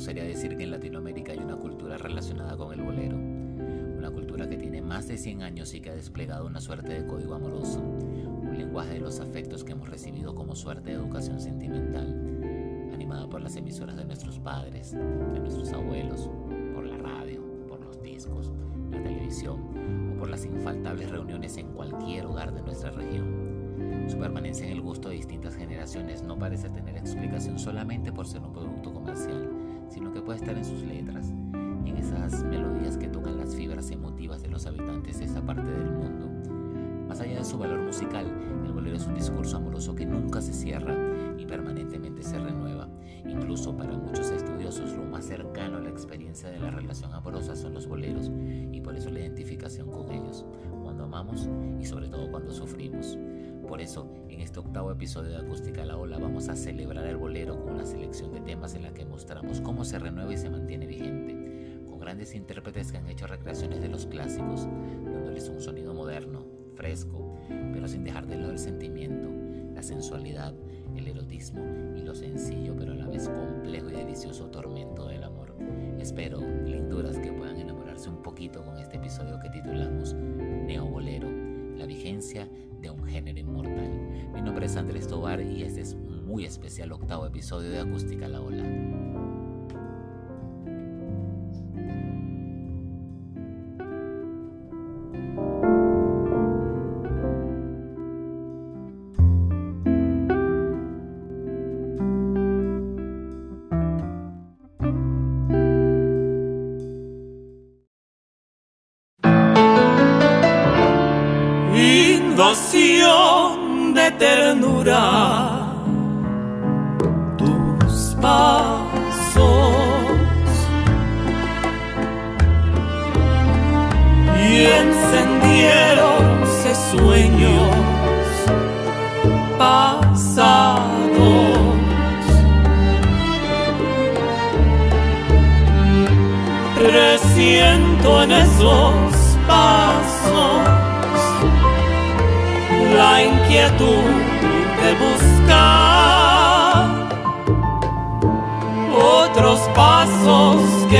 Sería decir que en Latinoamérica hay una cultura relacionada con el bolero. Una cultura que tiene más de 100 años y que ha desplegado una suerte de código amoroso. Un lenguaje de los afectos que hemos recibido como suerte de educación sentimental. Animada por las emisoras de nuestros padres, de nuestros abuelos, por la radio, por los discos, la televisión o por las infaltables reuniones en cualquier hogar de nuestra región. Su permanencia en el gusto de distintas generaciones no parece tener explicación solamente por ser un producto comercial, puede estar en sus letras, en esas melodías que tocan las fibras emotivas de los habitantes de esa parte del mundo. Más allá de su valor musical, el bolero es un discurso amoroso que nunca se cierra y permanentemente se renueva. Incluso para muchos estudiosos lo más cercano a la experiencia de la relación amorosa son los boleros y por eso la identificación con ellos, cuando amamos y sobre todo cuando sufrimos. Por eso, en este octavo episodio de Acústica La Ola vamos a celebrar el bolero con una selección de temas en la que mostramos cómo se renueva y se mantiene vigente, con grandes intérpretes que han hecho recreaciones de los clásicos, dándoles un sonido moderno, fresco, pero sin dejar de lado el sentimiento, la sensualidad, el erotismo y lo sencillo pero a la vez complejo y delicioso tormento del amor. Espero, linduras, que puedan enamorarse un poquito con este episodio que titulamos Neo Bolero, vigencia de un género inmortal. Mi nombre es Andrés Tobar y este es un muy especial octavo episodio de Acústica La Ola.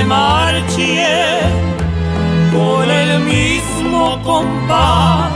Pasos que marché con el mismo compás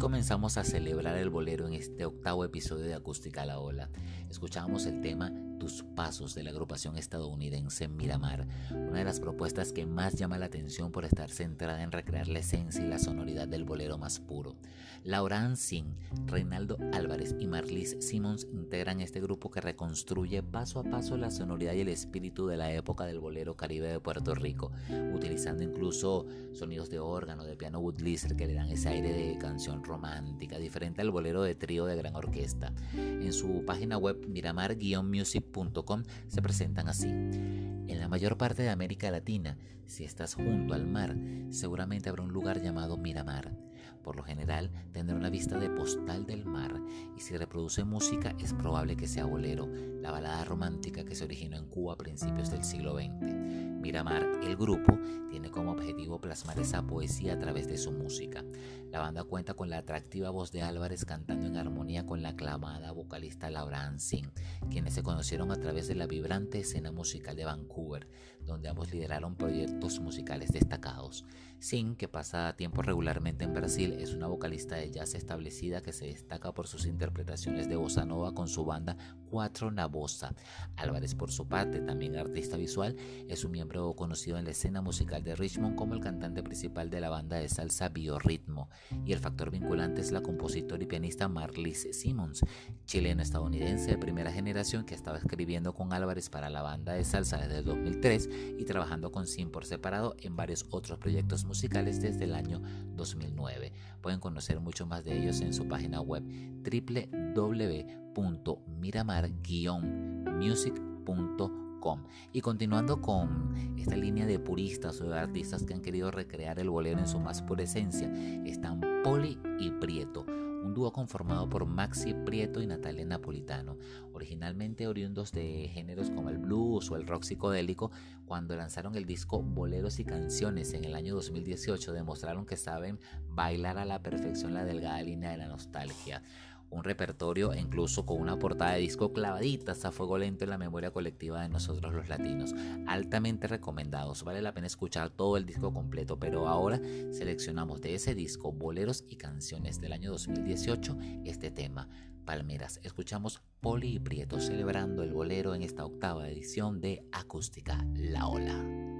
comenzamos a celebrar el bolero en este octavo episodio de Acústica a la Ola. Escuchábamos el tema tus pasos de la agrupación estadounidense Miramar, una de las propuestas que más llama la atención por estar centrada en recrear la esencia y la sonoridad del bolero más puro. Laura Ansin, Reinaldo Álvarez y Marlis Simmons integran este grupo que reconstruye paso a paso la sonoridad y el espíritu de la época del bolero caribe de Puerto Rico, utilizando incluso sonidos de órgano, de piano woodlisser que le dan ese aire de canción romántica, diferente al bolero de trío de gran orquesta. En su página web miramar-music.com se presentan así. En la mayor parte de América Latina, si estás junto al mar, seguramente habrá un lugar llamado Miramar por lo general tendrá una vista de postal del mar y si reproduce música es probable que sea bolero, la balada romántica que se originó en Cuba a principios del siglo XX. Miramar, el grupo, tiene como objetivo plasmar esa poesía a través de su música. La banda cuenta con la atractiva voz de Álvarez cantando en armonía con la aclamada vocalista Laura Ansin, quienes se conocieron a través de la vibrante escena musical de Vancouver, donde ambos lideraron proyectos musicales destacados. Sin, que pasa tiempo regularmente en Brasil, es una vocalista de jazz establecida que se destaca por sus interpretaciones de bossa nova con su banda Cuatro Nabosa. Álvarez, por su parte, también artista visual, es un miembro conocido en la escena musical de Richmond como el cantante principal de la banda de salsa Biorritmo. Y el factor vinculante es la compositora y pianista Marlis Simmons, chileno-estadounidense de primera generación que estaba escribiendo con Álvarez para la banda de salsa desde 2003 y trabajando con Sim por separado en varios otros proyectos musicales desde el año 2009. Pueden conocer mucho más de ellos en su página web www.miramar-music.com. Y continuando con esta línea de puristas o de artistas que han querido recrear el bolero en su más pura esencia, están Poli y Prieto un dúo conformado por Maxi Prieto y Natalia Napolitano, originalmente oriundos de géneros como el blues o el rock psicodélico, cuando lanzaron el disco Boleros y Canciones en el año 2018 demostraron que saben bailar a la perfección la delgada línea de la nostalgia un repertorio incluso con una portada de disco clavaditas a fuego lento en la memoria colectiva de nosotros los latinos. Altamente recomendados, vale la pena escuchar todo el disco completo, pero ahora seleccionamos de ese disco boleros y canciones del año 2018 este tema. Palmeras, escuchamos Poli y Prieto celebrando el bolero en esta octava edición de Acústica La Ola.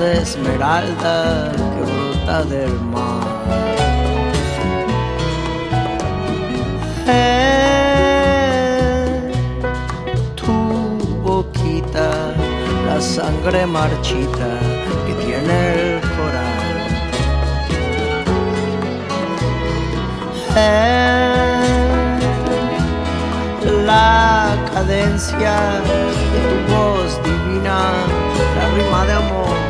Verde esmeralda que brota del mar. En tu boquita la sangre marchita que tiene el coral. la cadencia de tu voz divina, la rima de amor.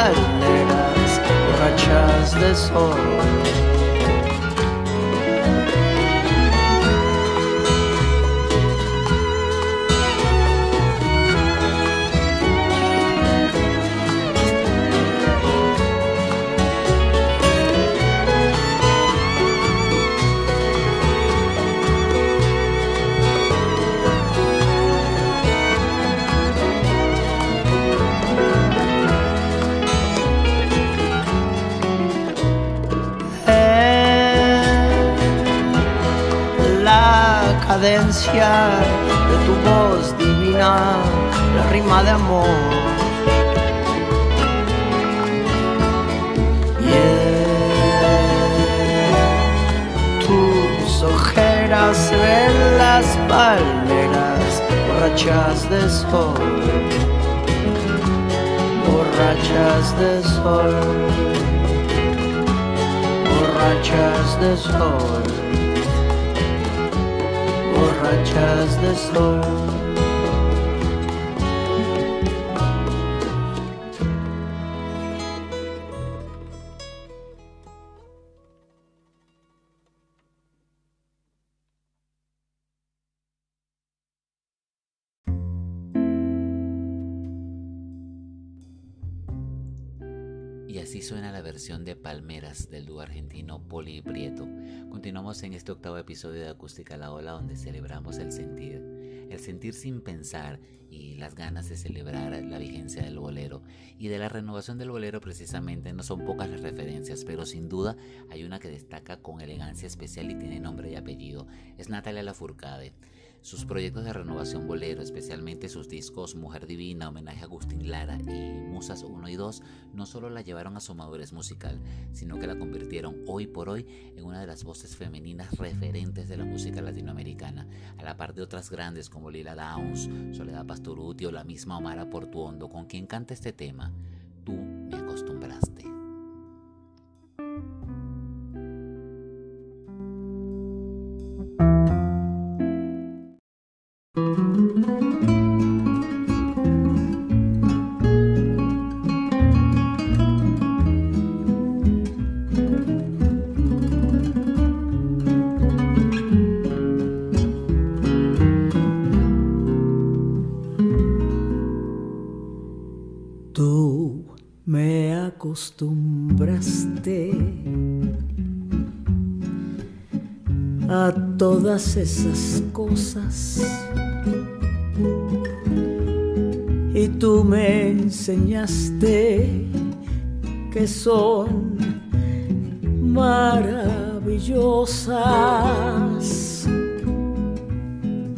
Las palmeras borrachas de sol. Cadencia de tu voz divina, la rima de amor. Yeah. Tus ojeras ven las palmeras borrachas de sol. borrachas de sol, borrachas de sol, borrachas de sol. De Palmeras del dúo argentino Poli Prieto. Continuamos en este octavo episodio de Acústica La Ola donde celebramos el sentir. El sentir sin pensar y las ganas de celebrar la vigencia del bolero. Y de la renovación del bolero precisamente no son pocas las referencias, pero sin duda hay una que destaca con elegancia especial y tiene nombre y apellido. Es Natalia Lafourcade. Sus proyectos de renovación bolero, especialmente sus discos Mujer Divina, Homenaje a Agustín Lara y Musas 1 y 2, no solo la llevaron a su madurez musical, sino que la convirtieron hoy por hoy en una de las voces femeninas referentes de la música latinoamericana, a la par de otras grandes como Lila Downs, Soledad Pastoruti o la misma Omara Portuondo, con quien canta este tema, Tú me acostumbraste. Acostumbraste a todas esas cosas y tú me enseñaste que son maravillosas.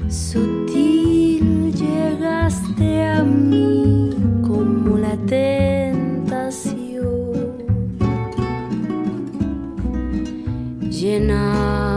Sutil llegaste a mí como la enough.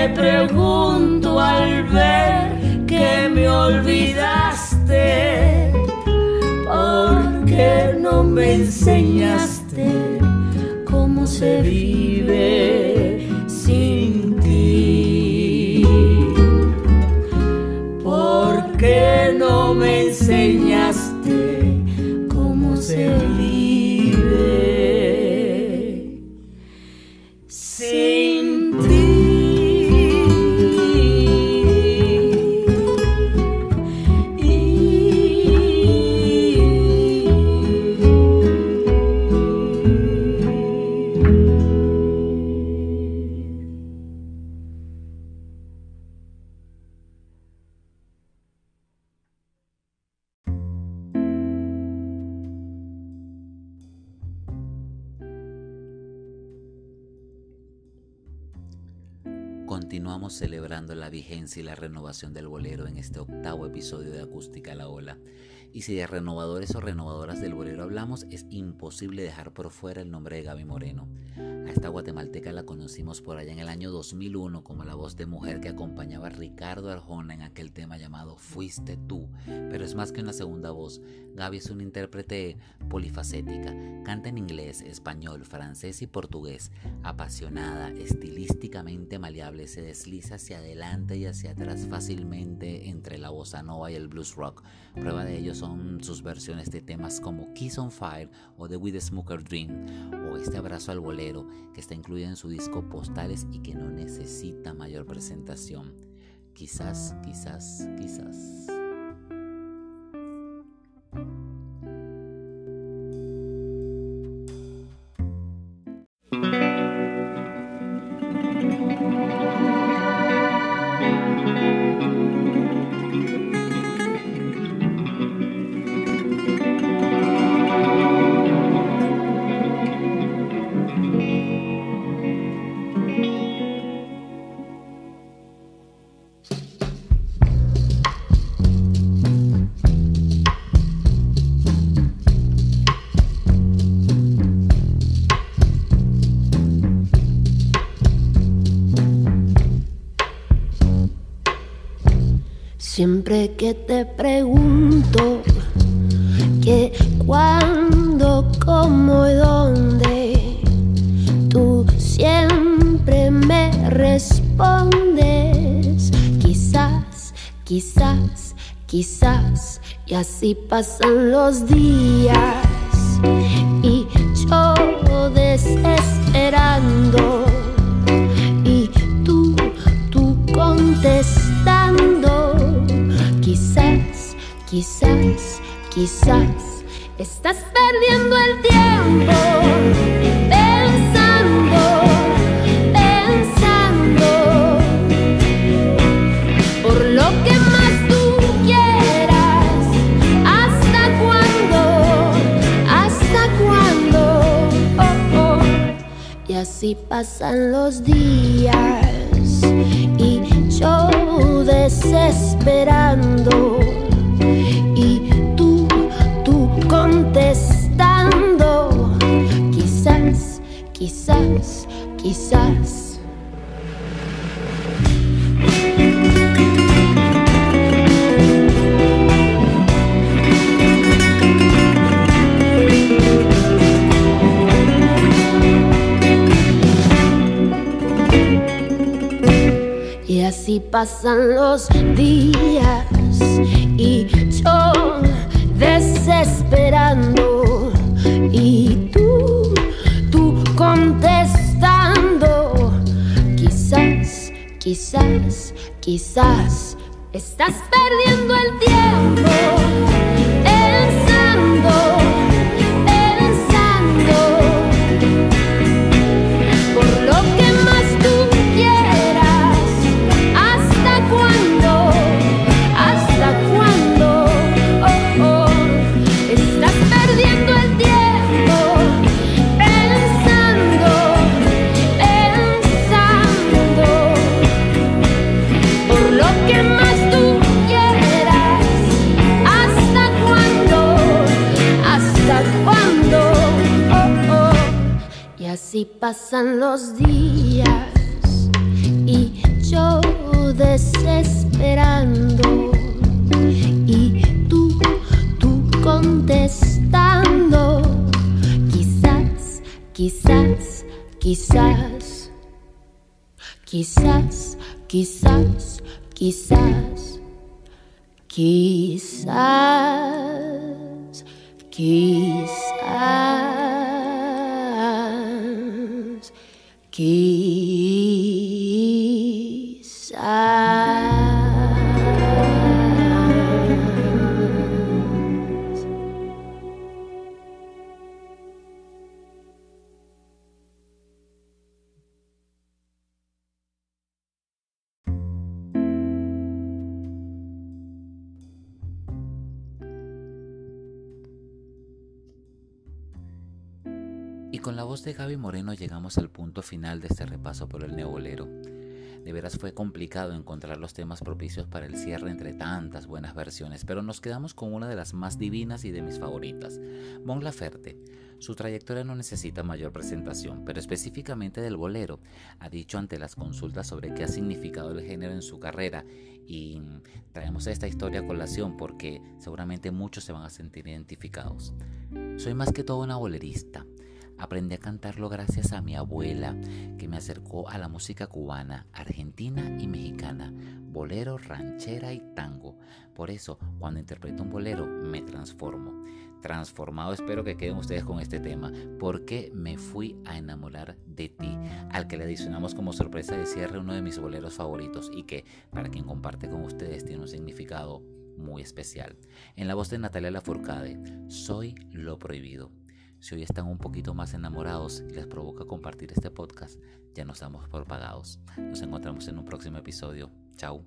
Me pregunto al ver que me olvidaste, porque no me enseñaste cómo se vive. Continuamos celebrando la vigencia y la renovación del bolero en este octavo episodio de Acústica La Ola. Y si de renovadores o renovadoras del bolero hablamos, es imposible dejar por fuera el nombre de Gaby Moreno. A esta guatemalteca la conocimos por allá en el año 2001 como la voz de mujer que acompañaba a Ricardo Arjona en aquel tema llamado Fuiste tú, pero es más que una segunda voz. Gaby es una intérprete polifacética, canta en inglés, español, francés y portugués, apasionada, estilísticamente maleable, se desliza hacia adelante y hacia atrás fácilmente entre la bossa nova y el blues rock. Prueba de ello son sus versiones de temas como Kiss on Fire o The With the Smoker Dream o este abrazo al bolero que está incluido en su disco Postales y que no necesita mayor presentación. Quizás, quizás, quizás. Siempre que te pregunto que cuándo, cómo y dónde, tú siempre me respondes. Quizás, quizás, quizás, y así pasan los días y yo desesperando y tú, tú contestando Quizás, quizás estás perdiendo el tiempo pensando, pensando por lo que más tú quieras. ¿Hasta cuándo? ¿Hasta cuándo? Oh, oh. Y así pasan los días y yo desesperando. Pasan los días y yo desesperando y tú, tú contestando. Quizás, quizás, quizás estás perdiendo el tiempo pasan los días Y de Gaby Moreno llegamos al punto final de este repaso por el neobolero. De veras fue complicado encontrar los temas propicios para el cierre entre tantas buenas versiones, pero nos quedamos con una de las más divinas y de mis favoritas, Mon Laferte. Su trayectoria no necesita mayor presentación, pero específicamente del bolero. Ha dicho ante las consultas sobre qué ha significado el género en su carrera y traemos esta historia a colación porque seguramente muchos se van a sentir identificados. Soy más que todo una bolerista. Aprendí a cantarlo gracias a mi abuela, que me acercó a la música cubana, argentina y mexicana, bolero, ranchera y tango. Por eso, cuando interpreto un bolero, me transformo. Transformado espero que queden ustedes con este tema, porque me fui a enamorar de ti, al que le adicionamos como sorpresa de cierre uno de mis boleros favoritos y que, para quien comparte con ustedes, tiene un significado muy especial. En la voz de Natalia Lafourcade, Soy lo prohibido. Si hoy están un poquito más enamorados y les provoca compartir este podcast, ya nos damos por pagados. Nos encontramos en un próximo episodio. Chao.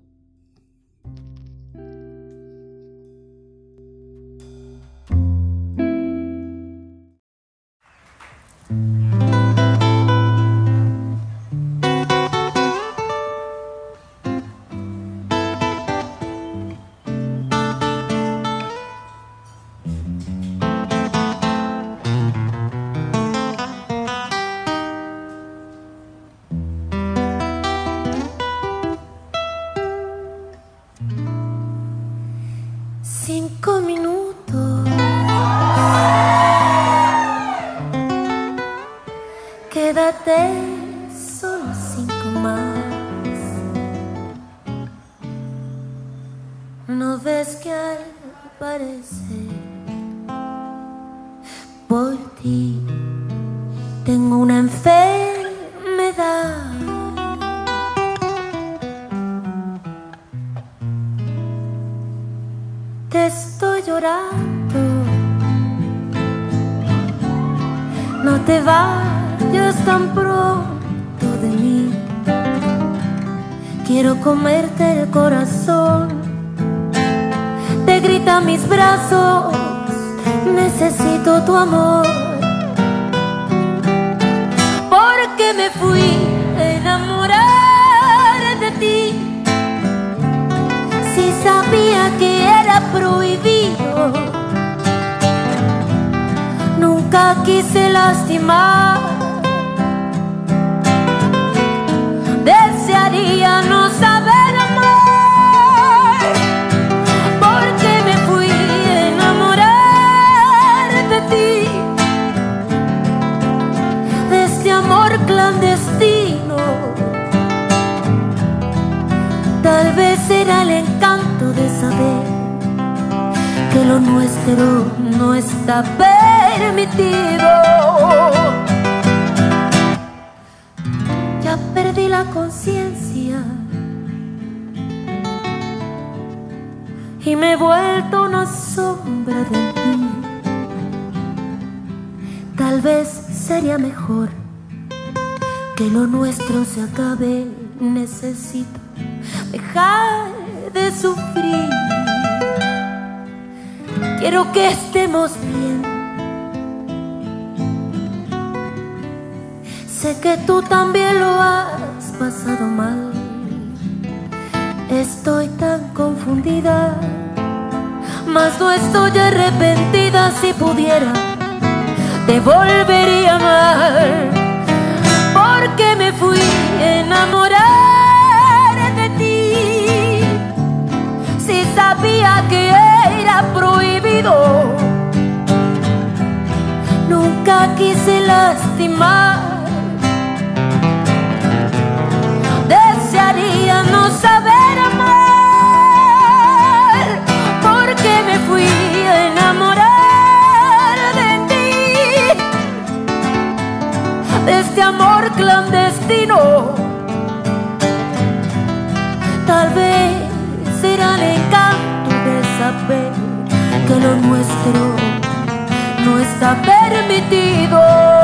Quiero comerte el corazón te grita mis brazos, necesito tu amor. Porque me fui a enamorar de ti. Si sabía que era prohibido, nunca quise lastimar. Desearía no lo nuestro no está permitido. Ya perdí la conciencia y me he vuelto una sombra de ti. Tal vez sería mejor que lo nuestro se acabe, necesito dejar de sufrir. Quiero que estemos bien. Sé que tú también lo has pasado mal. Estoy tan confundida, mas no estoy arrepentida si pudiera. Te volvería a amar porque me fui a sabía que era prohibido, nunca quise lastimar. Desearía no saber amar, porque me fui a enamorar de ti. De este amor clandestino. Tal vez será el encanto saber que lo nuestro no está permitido.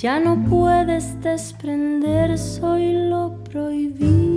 Ya no puedes desprender, soy lo prohibido.